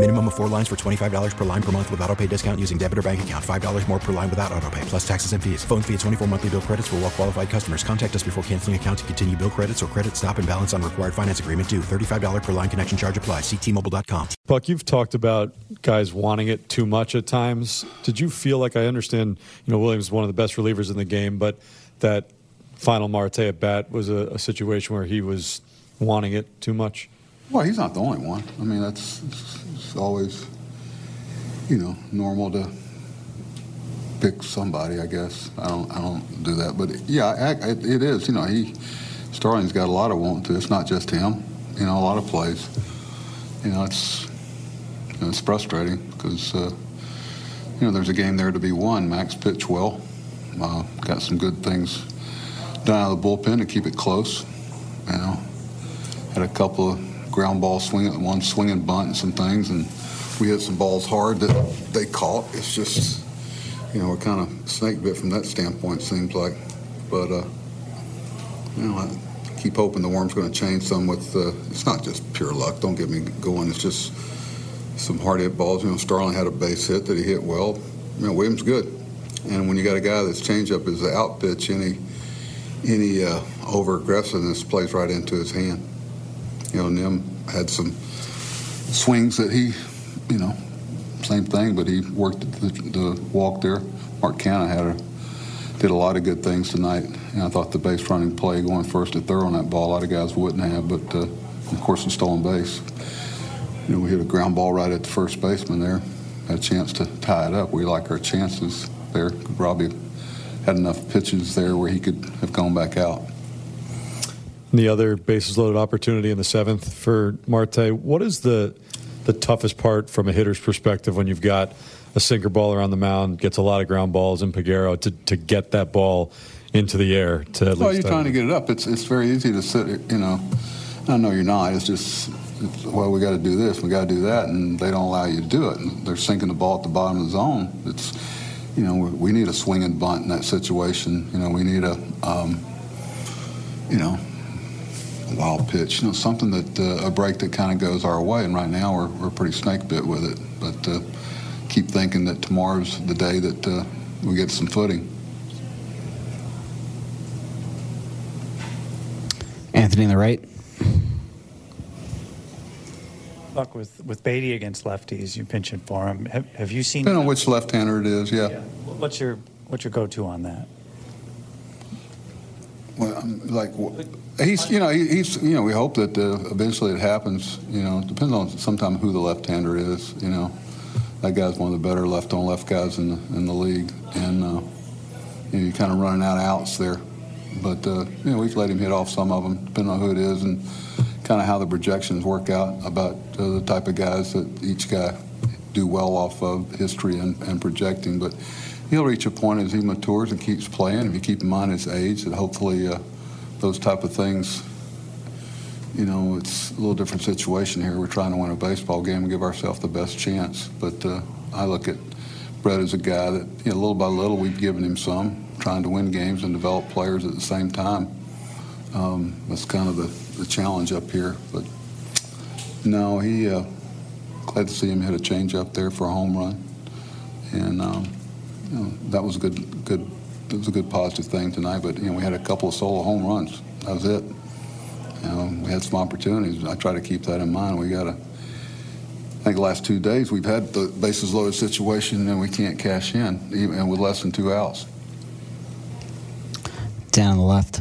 Minimum of four lines for $25 per line per month with auto pay discount using debit or bank account. $5 more per line without auto pay, plus taxes and fees. Phone fee at 24 monthly bill credits for all well qualified customers. Contact us before canceling account to continue bill credits or credit stop and balance on required finance agreement due. $35 per line connection charge applies. Ctmobile.com. Buck, you've talked about guys wanting it too much at times. Did you feel like I understand, you know, Williams is one of the best relievers in the game, but that final Marte at bat was a, a situation where he was wanting it too much? Well, he's not the only one. I mean, that's it's, always, you know, normal to pick somebody. I guess I don't. I don't do that, but yeah, I, it, it is. You know, he Starling's got a lot of want to. It's not just him. You know, a lot of plays. You know, it's you know, it's frustrating because uh, you know there's a game there to be won. Max pitched well. Uh, got some good things done out of the bullpen to keep it close. You know, had a couple of ground ball swing, one swinging bunt and some things, and we hit some balls hard that they caught. It's just, you know, we're kind of snake bit from that standpoint. Seems like, but uh, you know, I keep hoping the worm's going to change some. With uh, it's not just pure luck. Don't get me going. It's just some hard hit balls. You know, Starling had a base hit that he hit well. You know, Williams good, and when you got a guy that's changeup is the out pitch, any any uh, over aggressiveness plays right into his hand. You know, Nim had some swings that he, you know, same thing, but he worked the, the walk there. Mark Canha had a, did a lot of good things tonight. And I thought the base running play going first to third on that ball, a lot of guys wouldn't have, but uh, of course the stolen base. You know, we hit a ground ball right at the first baseman there. Had a chance to tie it up. We like our chances there. Robbie had enough pitches there where he could have gone back out. The other bases loaded opportunity in the seventh for Marte. What is the the toughest part from a hitter's perspective when you've got a sinker baller on the mound, gets a lot of ground balls in Peguero to, to get that ball into the air to at well, you're trying to get it up. It's it's very easy to sit. You know, I know you're not. It's just it's, well, we got to do this, we got to do that, and they don't allow you to do it. And they're sinking the ball at the bottom of the zone. It's you know we, we need a swing and bunt in that situation. You know we need a um, you know wild pitch. You know something that uh, a break that kind of goes our way. And right now we're we're pretty snake bit with it, but. Uh, keep thinking that tomorrow's the day that uh, we get some footing. Anthony on the right. Buck with with Baty against lefties, you pinch it for him. Have, have you seen? Depending on which left-hander it is, yeah. Yeah. What's your what's your go-to on that? Like he's, you know, he- he's, you know, we hope that uh, eventually it happens. You know, depends on sometimes who the left-hander is. You know, that guy's one of the better left-on-left guys in the in the league, and uh, you know, you're kind of running out of outs there. But uh, you know, we've let him hit off some of them, depending on who it is, and kind of how the projections work out about uh, the type of guys that each guy do well off of history and, and projecting. But he'll reach a point as he matures and keeps playing. If you keep in mind his age, that hopefully uh, those type of things. You know, it's a little different situation here. We're trying to win a baseball game and give ourselves the best chance. But uh, I look at Brett as a guy that, you know, little by little, we've given him some, trying to win games and develop players at the same time. Um, that's kind of the, the challenge up here. But no, he uh, glad to see him hit a change up there for a home run, and um, you know, that was a good good. It was a good positive thing tonight. But you know, we had a couple of solo home runs. That was it. You know, we had some opportunities. I try to keep that in mind. We got to. I think the last two days we've had the bases loaded situation and we can't cash in, even with less than two outs. Down on the left.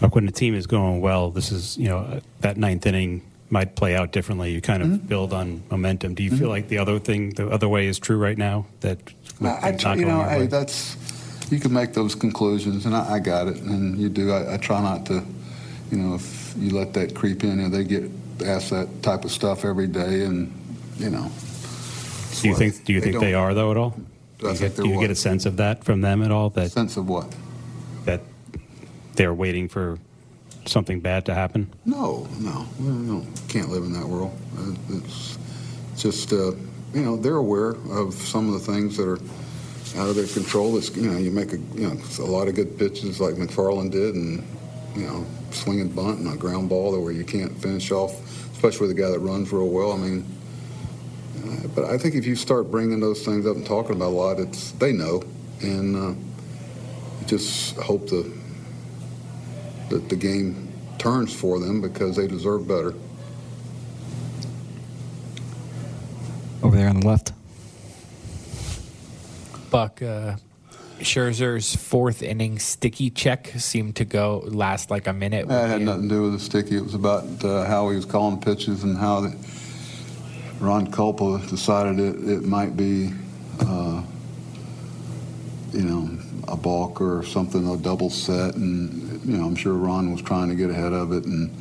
Like when the team is going well, this is you know that ninth inning might play out differently. You kind of Mm-hmm. build on momentum. Do you feel like the other thing, the other way, is true right now? That with I, I you know, hey, that's you can make those conclusions, and I, I got it, and you do. I, I try not to, you know, if you let that creep in, know, they get asked that type of stuff every day, and you know. do you think? Do you they think they are though at all? Do you get, do you get a sense of that from them at all? That sense of what? That they're waiting for something bad to happen. No, no, we can't live in that world. Uh, It's just, uh, you know, they're aware of some of the things that are out of their control. It's, you know, you make a, you know, a lot of good pitches like McFarland did, and you know, swinging bunt and a ground ball where you can't finish off, especially with a guy that runs real well. I mean, uh, but I think if you start bringing those things up and talking about a lot, it's they know, and uh, just hope the that the game turns for them because they deserve better. Over there on the left. Buck, uh, Scherzer's fourth inning sticky check seemed to go last like a minute. That had nothing to do with the sticky. It was about uh, how he was calling pitches and how the, Ron Kulpa decided it, it might be, uh, you know, a balk or something, a double set. And, you know, I'm sure Ron was trying to get ahead of it and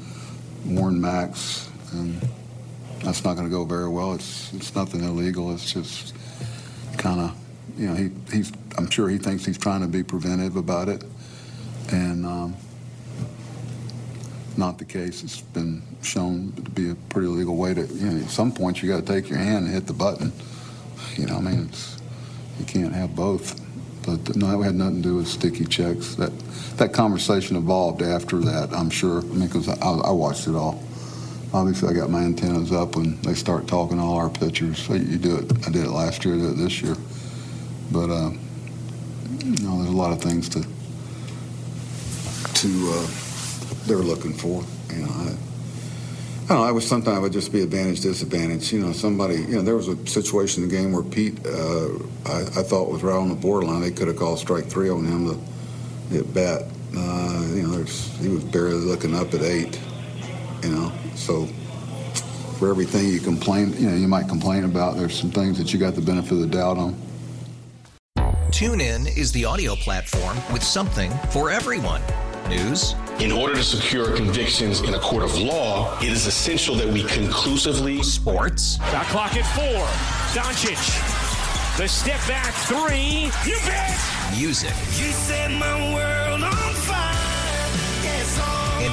warn Max. And that's not going to go very well. It's, it's nothing illegal. It's just kind of, you know, he, he's, I'm sure he thinks he's trying to be preventive about it. And, um, not the case. It's been shown to be a pretty legal way to, you know, at some point you got to take your hand and hit the button. You know, I mean, it's, you can't have both. But no, it had nothing to do with sticky checks. That that conversation evolved after that, I'm sure. I mean, because I, I watched it all. Obviously, I got my antennas up when they start talking all our pitchers. So you do it. I did it last year. I did it this year. But uh, you know, there's a lot of things to to uh, they're looking for. You know, I, I don't know. I was sometimes I would just be advantage, disadvantage. You know, somebody. You know, there was a situation in the game where Pete, uh, I, I thought was right on the borderline. They could have called strike three on him to hit bat. Uh, you know, he was barely looking up at eight. You know, so for everything you complain, you know, you might complain about. There's some things that you got the benefit of the doubt on. TuneIn is the audio platform with something for everyone. News. In order to secure convictions in a court of law, it is essential that we conclusively. Sports. Shot clock at four. Doncic. The step back three. You bet. Music. You set my world